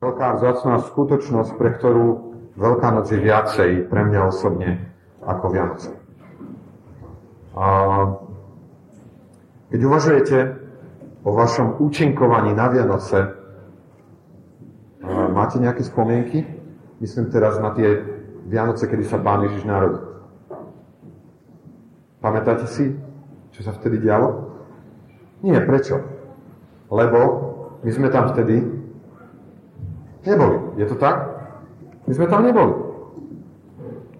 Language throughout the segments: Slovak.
Veľká vzácná skutočnosť, pre ktorú Veľká noc je viacej pre mňa osobne ako Vianoce. A keď uvažujete o vašom účinkovaní na Vianoce, máte nejaké spomienky? Myslím teraz na tie Vianoce, kedy sa Pán Ježiš narodil. Pamätáte si, čo sa vtedy dialo? Nie, prečo? Lebo my sme tam vtedy Neboli. Je to tak? My sme tam neboli.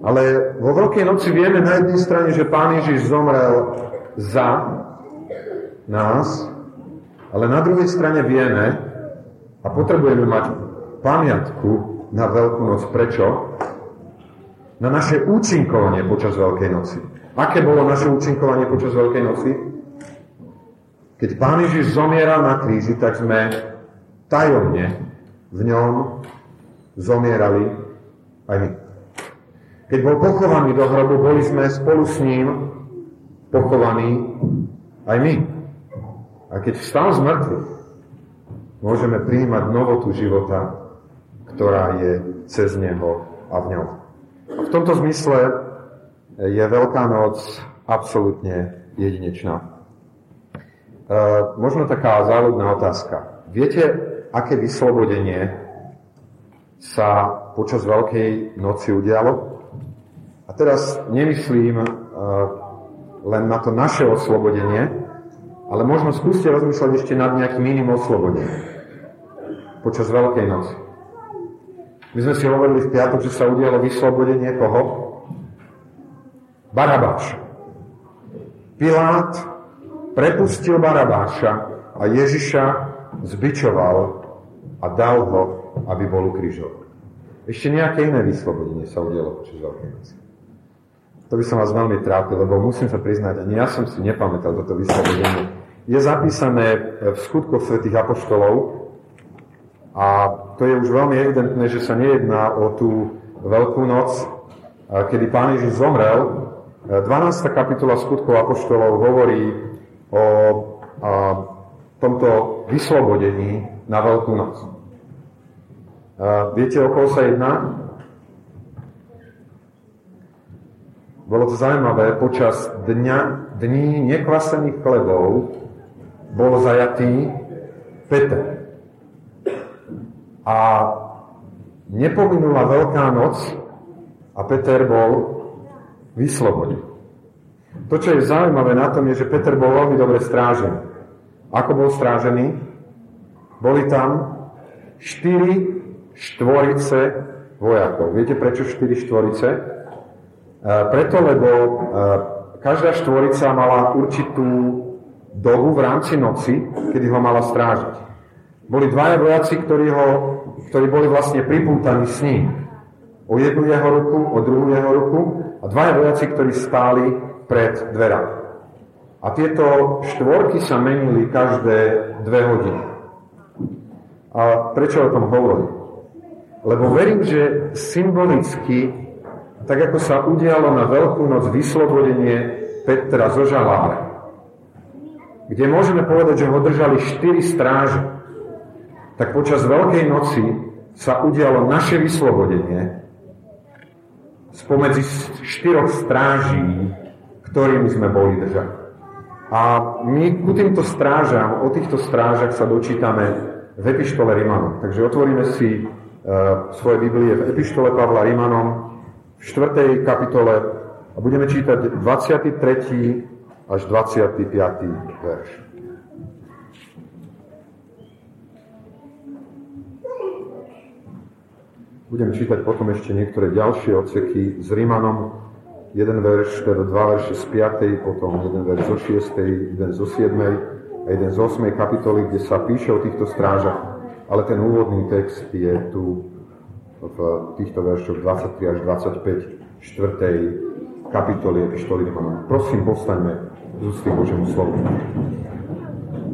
Ale vo Veľkej noci vieme na jednej strane, že Pán Ježiš zomrel za nás, ale na druhej strane vieme a potrebujeme mať pamiatku na Veľkú noc. Prečo? Na naše účinkovanie počas Veľkej noci. Aké bolo naše účinkovanie počas Veľkej noci? Keď Pán Ježiš zomieral na kríži, tak sme tajomne v ňom zomierali aj my. Keď bol pochovaný do hrobu, boli sme spolu s ním pochovaní aj my. A keď vstal z mŕtvych, môžeme príjmať novotu života, ktorá je cez neho a v ňom. A v tomto zmysle je Veľká noc absolútne jedinečná. E, možno taká závodná otázka. Viete, aké vyslobodenie sa počas Veľkej noci udialo. A teraz nemyslím uh, len na to naše oslobodenie, ale možno skúste rozmýšľať ešte nad nejakým iným oslobodením počas Veľkej noci. My sme si hovorili v piatok, že sa udialo vyslobodenie koho? Barabáša. Pilát prepustil Barabáša a Ježiša zbičoval a dal ho, aby bol ukrižovaný. Ešte nejaké iné vyslobodenie sa udialo počas Veľkej noci. To by som vás veľmi trápil, lebo musím sa priznať, ani ja som si nepamätal toto vyslobodenie. Je zapísané v skutkoch svätých apoštolov a to je už veľmi evidentné, že sa nejedná o tú Veľkú noc, kedy Pán Ježiš zomrel. 12. kapitola skutkov apoštolov hovorí o tomto vyslobodení na Veľkú noc. Viete, o koho sa jedná? Bolo to zaujímavé, počas dňa, dní nekvasených chlebov bol zajatý Peter. A nepominula Veľká noc a Peter bol vyslobodený. To, čo je zaujímavé na tom, je, že Peter bol veľmi dobre strážený. Ako bol strážený? Boli tam štyri štvorice vojakov. Viete prečo štyri štvorice? E, preto, lebo e, každá štvorica mala určitú dobu v rámci noci, kedy ho mala strážiť. Boli dvaja vojaci, ktorí, ho, ktorí boli vlastne pripútaní s ním. O jednu jeho ruku, o druhú jeho ruku a dvaja vojaci, ktorí stáli pred dverami. A tieto štvorky sa menili každé dve hodiny. A prečo o tom hovorím? Lebo verím, že symbolicky, tak ako sa udialo na Veľkú noc vyslobodenie Petra zo žalára, kde môžeme povedať, že ho držali štyri stráže, tak počas Veľkej noci sa udialo naše vyslobodenie spomedzi štyroch stráží, ktorými sme boli držaní. A my ku týmto strážam, o týchto strážach sa dočítame v epištole Rimanom. Takže otvoríme si uh, svoje Biblie v epištole Pavla Rimanom v 4. kapitole a budeme čítať 23. až 25. verš. Budem čítať potom ešte niektoré ďalšie odseky s Rimanom. Jeden verš, teda dva verše z 5., potom jeden verš zo 6., jeden zo 7., a jeden z 8. kapitoly, kde sa píše o týchto strážach, ale ten úvodný text je tu v týchto veršoch 23 až 25 4. kapitoly Epištoly Rimanom. Prosím, postaňme z ústy Božiemu slovu.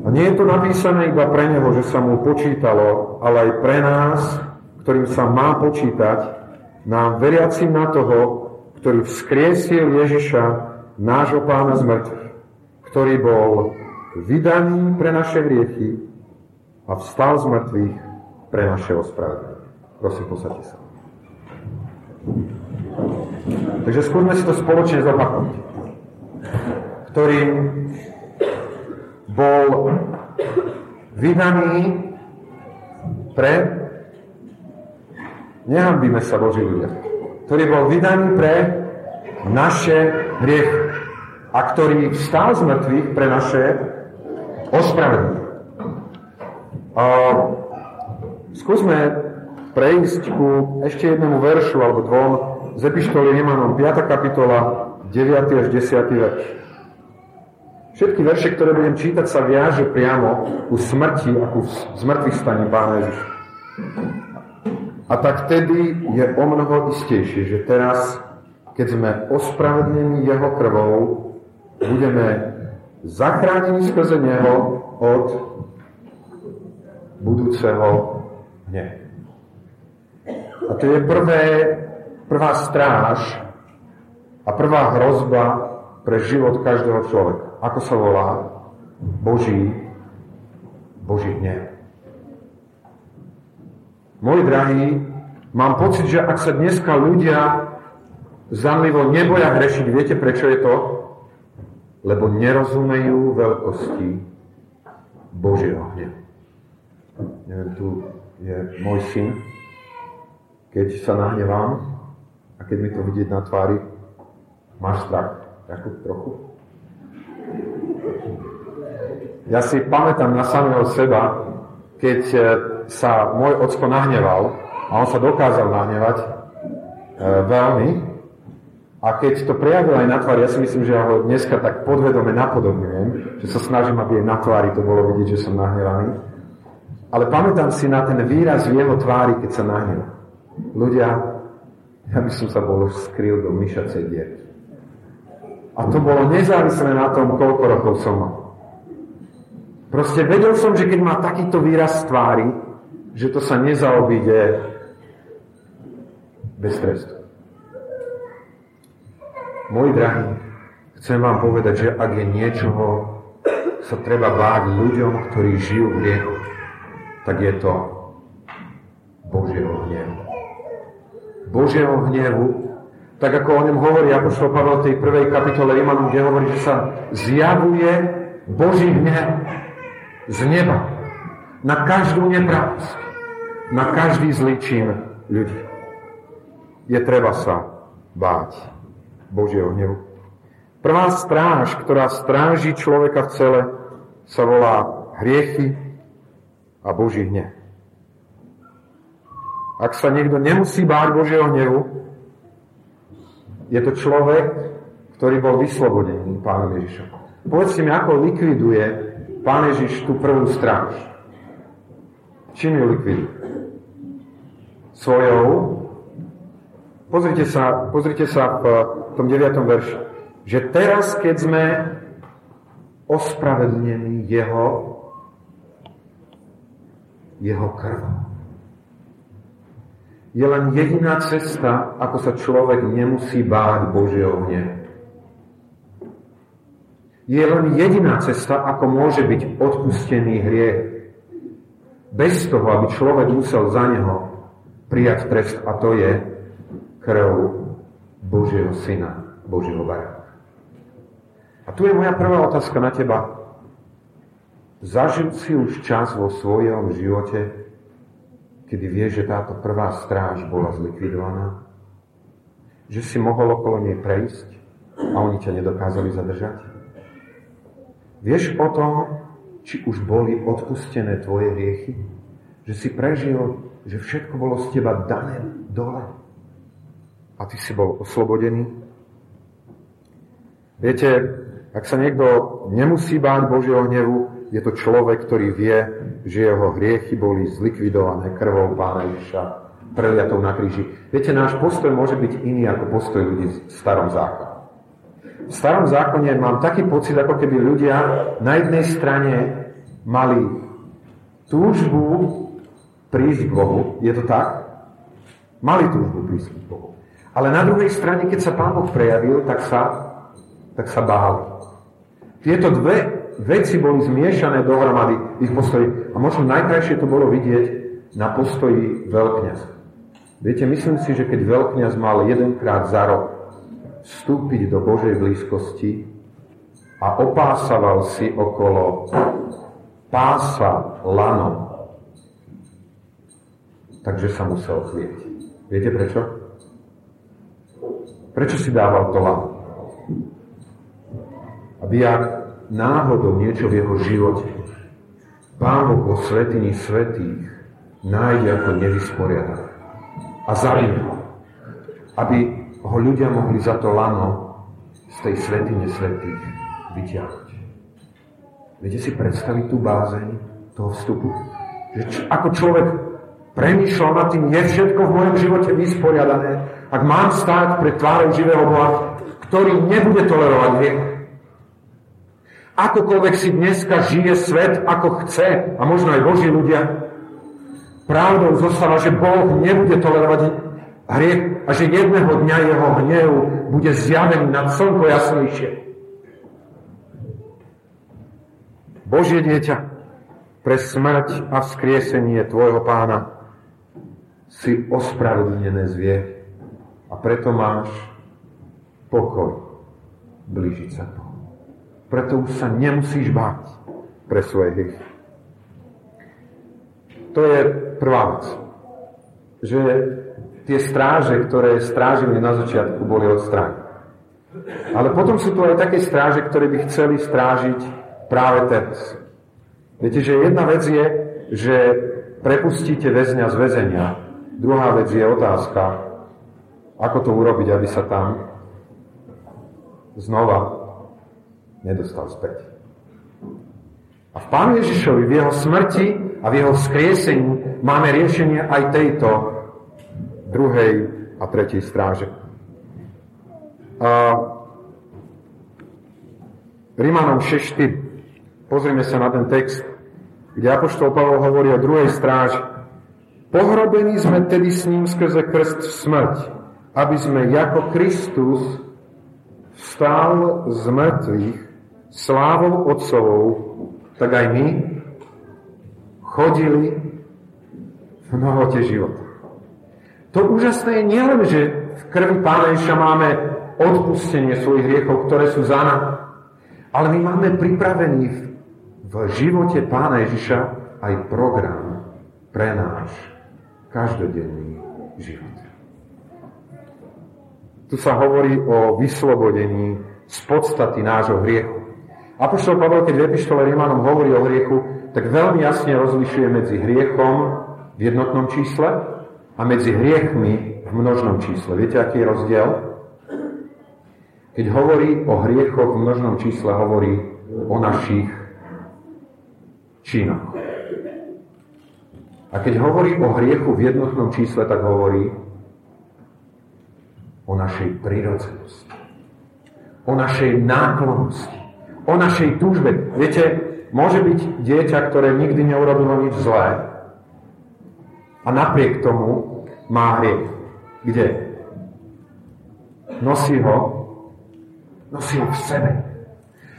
A nie je to napísané iba pre neho, že sa mu počítalo, ale aj pre nás, ktorým sa má počítať, nám veriacim na toho, ktorý vzkriesil Ježiša, nášho pána z mŕtvych, ktorý bol vydaný pre naše hriechy a vstal z mŕtvych pre naše ospravedlenie. Prosím, posadte sa. Takže skúsme si to spoločne zopakovať. Ktorým bol vydaný pre nehambíme sa Boží ľudia, ktorý bol vydaný pre naše hriechy a ktorý vstal z mŕtvych pre naše ospravedlenie. Skúsme prejsť ku ešte jednému veršu alebo dvom z epištoly Rimanom, 5. kapitola, 9. až 10. verš. Všetky verše, ktoré budem čítať, sa viaže priamo ku smrti a ku zmrtvých staní Pána Ježiša. A tak tedy je o mnoho istejšie, že teraz, keď sme ospravedlení Jeho krvou, budeme zachránení skrze Neho od budúceho hnevu. A to je prvé, prvá stráž a prvá hrozba pre život každého človeka. Ako sa volá? Boží, Boží hnev. Moji drahí, mám pocit, že ak sa dneska ľudia zanlivo neboja hrešiť, viete prečo je to? Lebo nerozumejú veľkosti Božieho hnevu. Neviem, tu je môj syn, keď sa nahnevám a keď mi to vidieť na tvári, máš strach? Takú trochu? Ja si pamätám na samého seba, keď e, sa môj ocko nahneval, a on sa dokázal nahnevať e, veľmi, a keď to prejavil aj na tvári, ja si myslím, že ja ho dneska tak podvedome napodobňujem, že sa snažím, aby aj na tvári to bolo vidieť, že som nahnevaný. Ale pamätám si na ten výraz v jeho tvári, keď sa nahneval. Ľudia, ja by som sa bol skryl do myšacej diery. A to bolo nezávislé na tom, koľko rokov som mal. Proste vedel som, že keď má takýto výraz tvári, že to sa nezaobíde bez trestu. Môj drahý, chcem vám povedať, že ak je niečoho, sa treba báť ľuďom, ktorí žijú v hriechu, tak je to Božieho hnevu. Božieho hnevu, tak ako o ňom hovorí Apoštol Pavel v tej prvej kapitole Rimanu, kde hovorí, že sa zjavuje Boží hnev z neba na každú nepravosť, na každý zlý čin ľudí. Je treba sa báť Božieho hnevu. Prvá stráž, ktorá stráži človeka v cele, sa volá hriechy a Boží hnev. Ak sa niekto nemusí báť Božieho hnevu, je to človek, ktorý bol vyslobodený pánom Ježišom. Povedzte mi, ako likviduje pán Ježiš tú prvú stráž. Čím ju likviduje? Svojou. Pozrite sa, pozrite sa v tom 9. verši. Že teraz, keď sme ospravedlnení jeho, jeho krvom je len jediná cesta, ako sa človek nemusí báť Božieho hnevu. Je len jediná cesta, ako môže byť odpustený hriech. Bez toho, aby človek musel za neho prijať trest, a to je krv Božieho Syna, Božieho baránka. A tu je moja prvá otázka na teba. Zažil si už čas vo svojom živote, kedy vieš, že táto prvá stráž bola zlikvidovaná, že si mohol okolo nej prejsť a oni ťa nedokázali zadržať? Vieš o tom, či už boli odpustené tvoje hriechy? Že si prežil, že všetko bolo z teba dané dole a ty si bol oslobodený? Viete, ak sa niekto nemusí báť Božieho hnevu, je to človek, ktorý vie, že jeho hriechy boli zlikvidované krvou Pána Ježiša, preliatou na kríži. Viete, náš postoj môže byť iný ako postoj ľudí v starom zákone. V starom zákone mám taký pocit, ako keby ľudia na jednej strane mali túžbu prísť k Bohu. Je to tak? Mali túžbu prísť k Bohu. Ale na druhej strane, keď sa Pán Boh prejavil, tak sa, tak sa báli. Tieto dve veci boli zmiešané dohromady ich postoji. A možno najkrajšie to bolo vidieť, na postoji veľkňaza. Viete, myslím si, že keď veľkňaz mal jedenkrát za rok vstúpiť do Božej blízkosti a opásaval si okolo pása lanom, takže sa musel chvieť. Viete prečo? Prečo si dával to lano? Aby ak náhodou niečo v jeho živote Pán Boh vo svetini svetých nájde ako nevysporiadané a zabije ho, aby ho ľudia mohli za to lano z tej svetine svetých vyťahnuť. Viete si predstaviť tú bázeň toho vstupu? Že č- ako človek premýšľal nad tým, je všetko v mojom živote vysporiadané, ak mám stáť pred tvárou živého Boha, ktorý nebude tolerovať hriech. Akokoľvek si dneska žije svet, ako chce, a možno aj Boží ľudia, pravdou zostáva, že Boh nebude tolerovať hriech a že jedného dňa jeho hnev bude zjavený nad slnko jasnejšie. Božie dieťa, pre smrť a vzkriesenie tvojho pána si ospravedlnené zvie a preto máš pokoj blížiť sa Bohu. Preto už sa nemusíš báť pre svoje hry. To je prvá vec. Že tie stráže, ktoré strážili na začiatku, boli odstránené. Ale potom sú tu aj také stráže, ktoré by chceli strážiť práve teraz. Viete, že jedna vec je, že prepustíte väzňa z väzenia. Druhá vec je otázka, ako to urobiť, aby sa tam znova nedostal späť. A v Pánu Ježišovi, v jeho smrti a v jeho vzkriesení máme riešenie aj tejto druhej a tretej stráže. A Rímanom 6.4. Pozrime sa na ten text, kde Apoštol Pavol hovorí o druhej stráži. Pohrobení sme tedy s ním skrze krst v smrť, aby sme ako Kristus vstal z mŕtvych slávou Otcovou, tak aj my chodili v novote života. To úžasné je nielen, že v krvi Pána Ježiša máme odpustenie svojich hriechov, ktoré sú za nami, ale my máme pripravený v živote Pána Ježiša aj program pre náš každodenný život. Tu sa hovorí o vyslobodení z podstaty nášho hriechu. Apoštol Pavel, keď v epištole Rímanom hovorí o hriechu, tak veľmi jasne rozlišuje medzi hriechom v jednotnom čísle a medzi hriechmi v množnom čísle. Viete, aký je rozdiel? Keď hovorí o hriechoch v množnom čísle, hovorí o našich činoch. A keď hovorí o hriechu v jednotnom čísle, tak hovorí o našej prírodzenosti, o našej náklonnosti, o našej túžbe. Viete, môže byť dieťa, ktoré nikdy neurobilo nič zlé a napriek tomu má hriech. Kde? Nosí ho, nosí ho v sebe.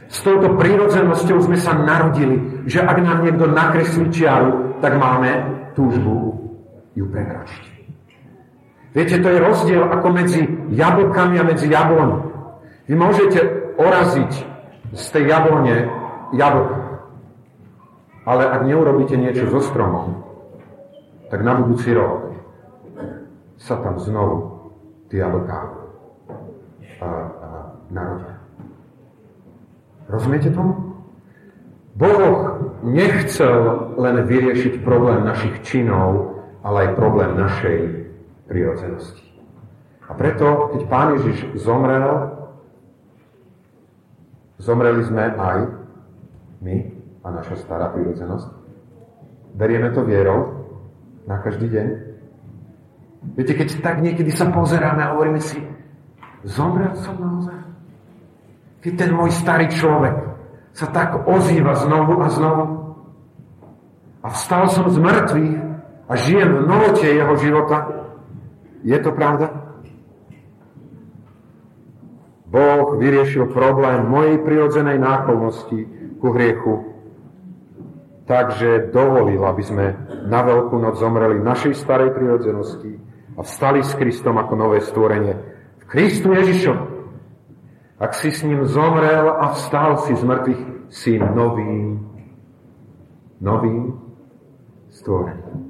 S touto prírodzenosťou sme sa narodili, že ak nám niekto nakreslí čiaru, tak máme túžbu ju prekročiť. Viete, to je rozdiel ako medzi jablkami a medzi jabloni. Vy môžete oraziť z tej jablone jablka. Ale ak neurobíte niečo so stromom, tak na budúci rok sa tam znovu tie jablká narodia. Rozumiete tomu? Boh nechcel len vyriešiť problém našich činov, ale aj problém našej prírodzenosti. A preto, keď Pán Ježiš zomrel, zomreli sme aj my a naša stará prírodzenosť. Berieme to vierou na každý deň. Viete, keď tak niekedy sa pozeráme a hovoríme si, zomrel som naozaj. Keď ten môj starý človek sa tak ozýva znovu a znovu. A vstal som z mŕtvych a žijem v novote jeho života. Je to pravda? Boh vyriešil problém mojej prirodzenej náklonnosti ku hriechu takže dovolil, aby sme na Veľkú noc zomreli našej starej prirodzenosti a vstali s Kristom ako nové stvorenie. V Kristu Ježišovi. Ak si s ním zomrel a vstal si z mŕtvych, si novým, novým stvorením.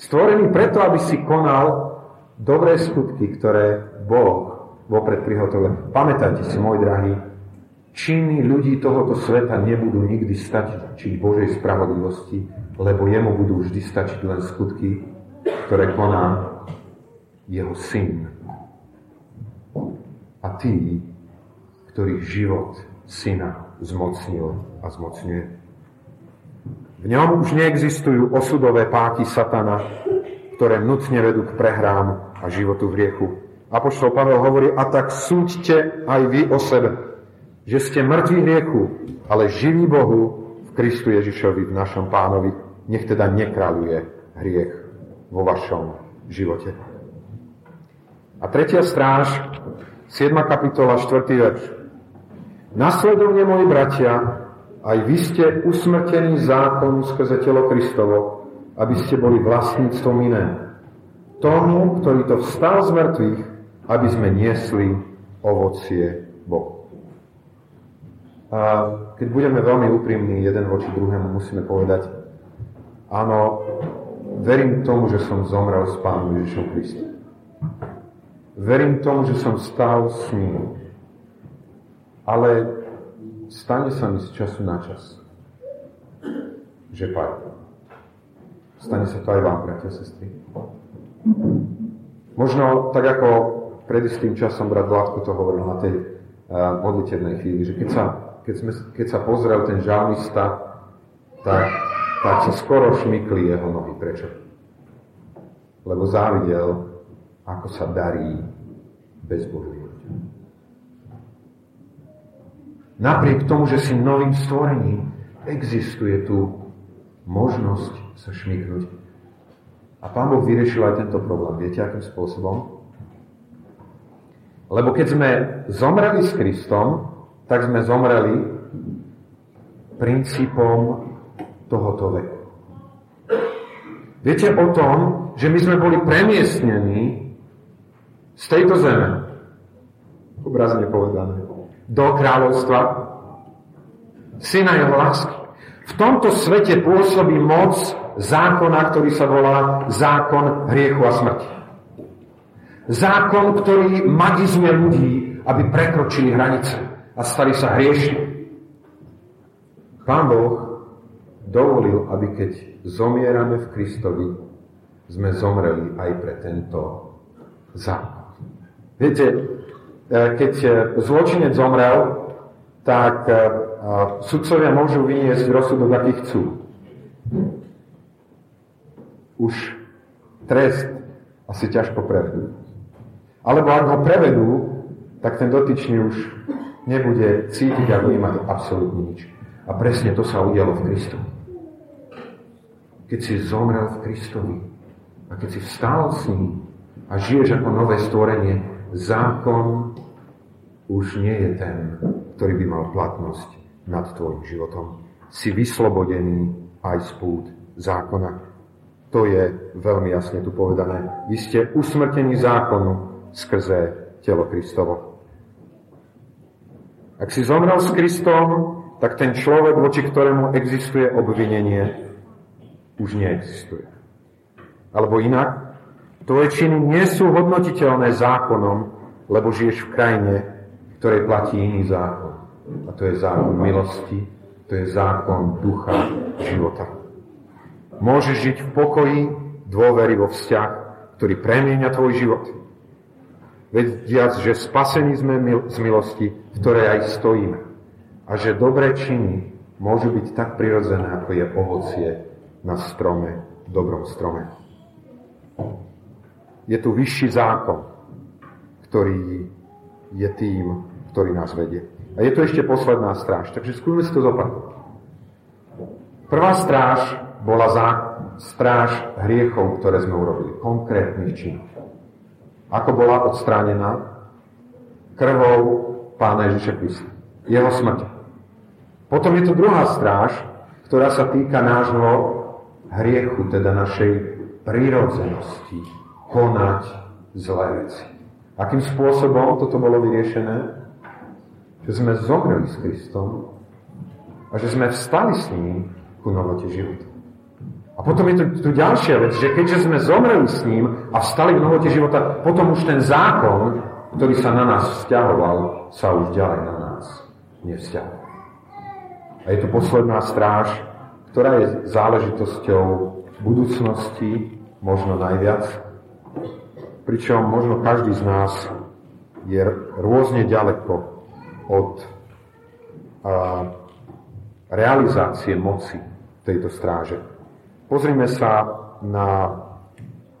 Stvorený preto, aby si konal dobré skutky, ktoré Boh vopred prihotovil. Pamätajte si, môj drahý, činy ľudí tohoto sveta nebudú nikdy stačiť Božej spravodlivosti, lebo jemu budú vždy stačiť len skutky, ktoré koná jeho syn. A tí, ktorých život syna zmocnil a zmocňuje. V ňom už neexistujú osudové páky satana, ktoré nutne vedú k prehrám a životu v riechu. Apoštol Pavel hovorí, a tak súďte aj vy o sebe, že ste mŕtvi hriechu, ale živí Bohu v Kristu Ježišovi, v našom pánovi. Nech teda nekráľuje hriech vo vašom živote. A tretia stráž, 7. kapitola, 4. verš. Nasledovne, moji bratia, aj vy ste usmrtení zákon skrze telo Kristovo, aby ste boli vlastníctvom iné. Tomu, ktorý to vstal z mŕtvych, aby sme niesli ovocie Bohu. A keď budeme veľmi úprimní jeden voči druhému, musíme povedať, áno, verím tomu, že som zomrel s Pánom Ježišom Kristom. Verím tomu, že som stal s ním. Ale stane sa mi z času na čas, že padne. Stane sa to aj vám, bratia a sestry. Možno tak ako pred istým časom brat Vládko to hovoril na tej uh, modlitevnej chvíli, že keď sa, keď, sme, keď sa pozrel ten žalmista, tak, tak sa skoro šmykli jeho nohy. Prečo? Lebo závidel, ako sa darí bez Boží Napriek tomu, že si novým stvorením, existuje tu možnosť sa šmyknúť. A Pán Boh vyriešil aj tento problém. Viete, akým spôsobom? Lebo keď sme zomreli s Kristom, tak sme zomreli princípom tohoto veku. Viete o tom, že my sme boli premiestnení z tejto zeme, obrazne povedané, do kráľovstva syna jeho lásky. V tomto svete pôsobí moc zákona, ktorý sa volá zákon hriechu a smrti. Zákon, ktorý magizuje ľudí, aby prekročili hranice a stali sa hriešni. Pán Boh dovolil, aby keď zomierame v Kristovi, sme zomreli aj pre tento zákon. Viete, keď e, zločinec zomrel, tak e, sudcovia môžu vyniesť rozsudok, aký chcú. Už trest asi ťažko prevedú. Alebo ak ho prevedú, tak ten dotyčný už nebude cítiť a vnímať absolútne nič. A presne to sa udialo v Kristu. Keď si zomrel v Kristovi a keď si vstal s ním a žiješ ako nové stvorenie, zákon už nie je ten, ktorý by mal platnosť nad tvojim životom. Si vyslobodený aj z pút zákona. To je veľmi jasne tu povedané. Vy ste usmrtení zákonu skrze telo Kristovo. Ak si zomrel s Kristom, tak ten človek, voči ktorému existuje obvinenie, už neexistuje. Alebo inak, tvoje činy nie sú hodnotiteľné zákonom, lebo žiješ v krajine, ktorej platí iný zákon. A to je zákon milosti, to je zákon ducha života. Môžeš žiť v pokoji, dôvery vo vzťah, ktorý premieňa tvoj život. Vediac, že spasení sme z milosti, v ktorej aj stojíme. A že dobré činy môžu byť tak prirodzené, ako je ovocie na strome, dobrom strome. Je tu vyšší zákon, ktorý je tým, ktorý nás vedie. A je to ešte posledná stráž, takže skúsme si to zopakovať. Prvá stráž bola za stráž hriechov, ktoré sme urobili, konkrétnych činov. Ako bola odstránená krvou Pána Ježiša Krista, jeho smrť. Potom je to druhá stráž, ktorá sa týka nášho hriechu, teda našej prírodzenosti, konať zlé veci. Akým spôsobom toto bolo vyriešené? Že sme zomreli s Kristom a že sme vstali s ním ku novote života. A potom je tu, tu ďalšia vec, že keďže sme zomreli s ním a vstali v novote života, potom už ten zákon, ktorý sa na nás vzťahoval, sa už ďalej na nás nevzťahoval. A je tu posledná stráž, ktorá je záležitosťou budúcnosti, možno najviac, pričom možno každý z nás je rôzne ďaleko od a, realizácie moci tejto stráže. Pozrime sa na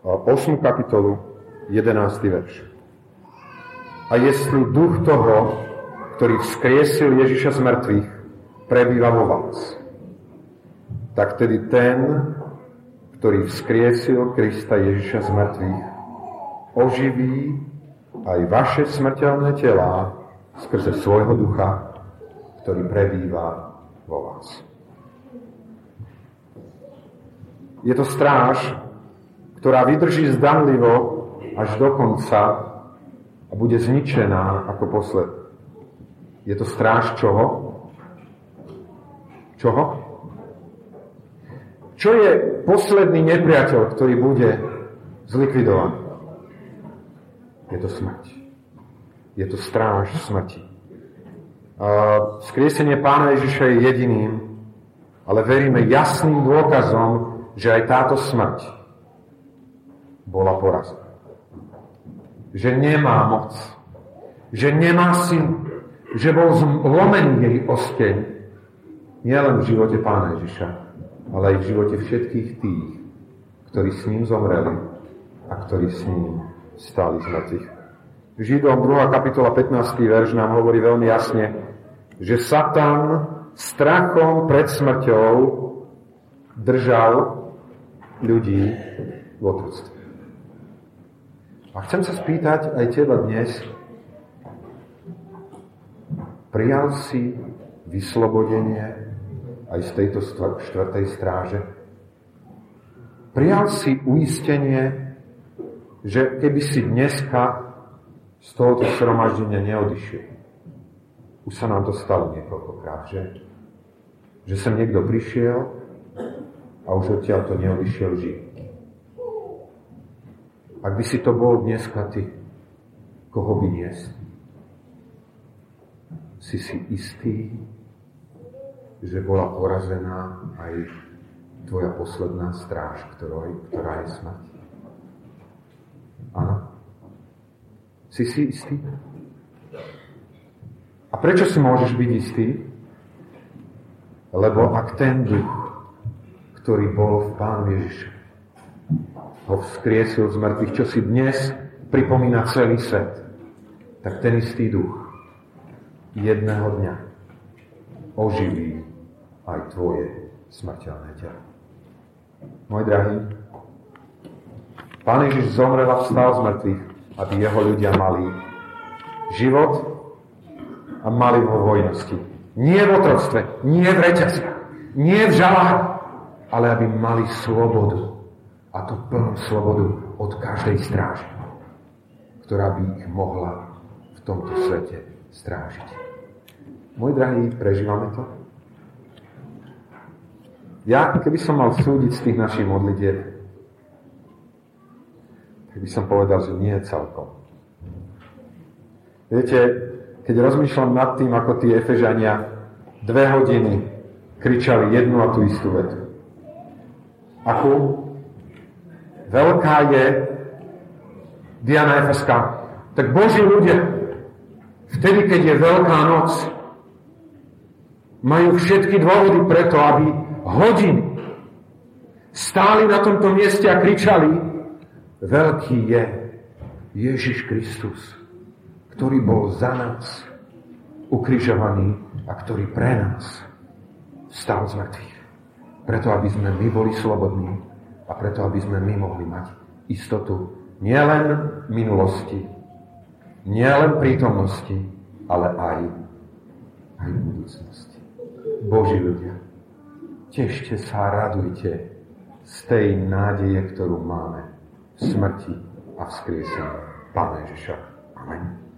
8. kapitolu, 11. verš. A jestli duch toho, ktorý vzkriesil Ježiša z mŕtvych, prebýva vo vás, tak tedy ten, ktorý vzkriesil Krista Ježiša z mŕtvych, oživí aj vaše smrteľné telá skrze svojho ducha, ktorý prebýva vo vás. Je to stráž, ktorá vydrží zdanlivo až do konca a bude zničená ako posled. Je to stráž čoho? Čoho? Čo je posledný nepriateľ, ktorý bude zlikvidovaný? Je to smrť. Je to stráž smrti. Skriesenie Pána Ježiša je jediným, ale veríme jasným dôkazom, že aj táto smrť bola porazená. Že nemá moc. Že nemá silu. Že bol zlomený jej osteň. Nielen v živote Pána Ježiša, ale aj v živote všetkých tých, ktorí s ním zomreli a ktorí s ním stáli z mŕtvych. Židom 2. kapitola 15. verš nám hovorí veľmi jasne, že Satan strachom pred smrťou držal ľudí v otroctve. A chcem sa spýtať aj teba dnes, prijal si vyslobodenie aj z tejto štvrtej stráže? Prijal si uistenie, že keby si dneska z tohoto shromaždenia neodišiel, už sa nám to stalo niekoľkokrát, že, že sem niekto prišiel a už odtiaľ to neodišiel žiť. Ak by si to bol dneska ty, koho by nies? Si si istý, že bola porazená aj tvoja posledná stráž, ktorá, ktorá je smrť? Áno? Si si istý? A prečo si môžeš byť istý? Lebo ak ten duch ktorý bol v Pánu Ježiša. Ho vzkriesil z mŕtvych, čo si dnes pripomína celý svet. Tak ten istý duch jedného dňa oživí aj tvoje smrteľné telo. Môj drahý, Pán Ježiš zomrel a vstal z mŕtvych, aby jeho ľudia mali život a mali vo vojnosti. Nie v otroctve, nie v reťaziach, nie v žalách, ale aby mali slobodu. A to plnú slobodu od každej stráže, ktorá by ich mohla v tomto svete strážiť. Môj drahý, prežívame to? Ja, keby som mal súdiť z tých našich modlitieb, tak by som povedal, že nie celkom. Viete, keď rozmýšľam nad tým, ako tí Efežania dve hodiny kričali jednu a tú istú vetu akú veľká je Diana Efeská. Tak Boží ľudia, vtedy, keď je Veľká noc, majú všetky dôvody preto, aby hodin stáli na tomto mieste a kričali, veľký je Ježiš Kristus, ktorý bol za nás ukrižovaný a ktorý pre nás stal z mŕtvych. Preto, aby sme my boli slobodní a preto, aby sme my mohli mať istotu nielen minulosti, nielen prítomnosti, ale aj, aj budúcnosti. Boží ľudia, tešte sa, radujte z tej nádeje, ktorú máme v smrti a vzkriesení Pána Ježiša. Amen.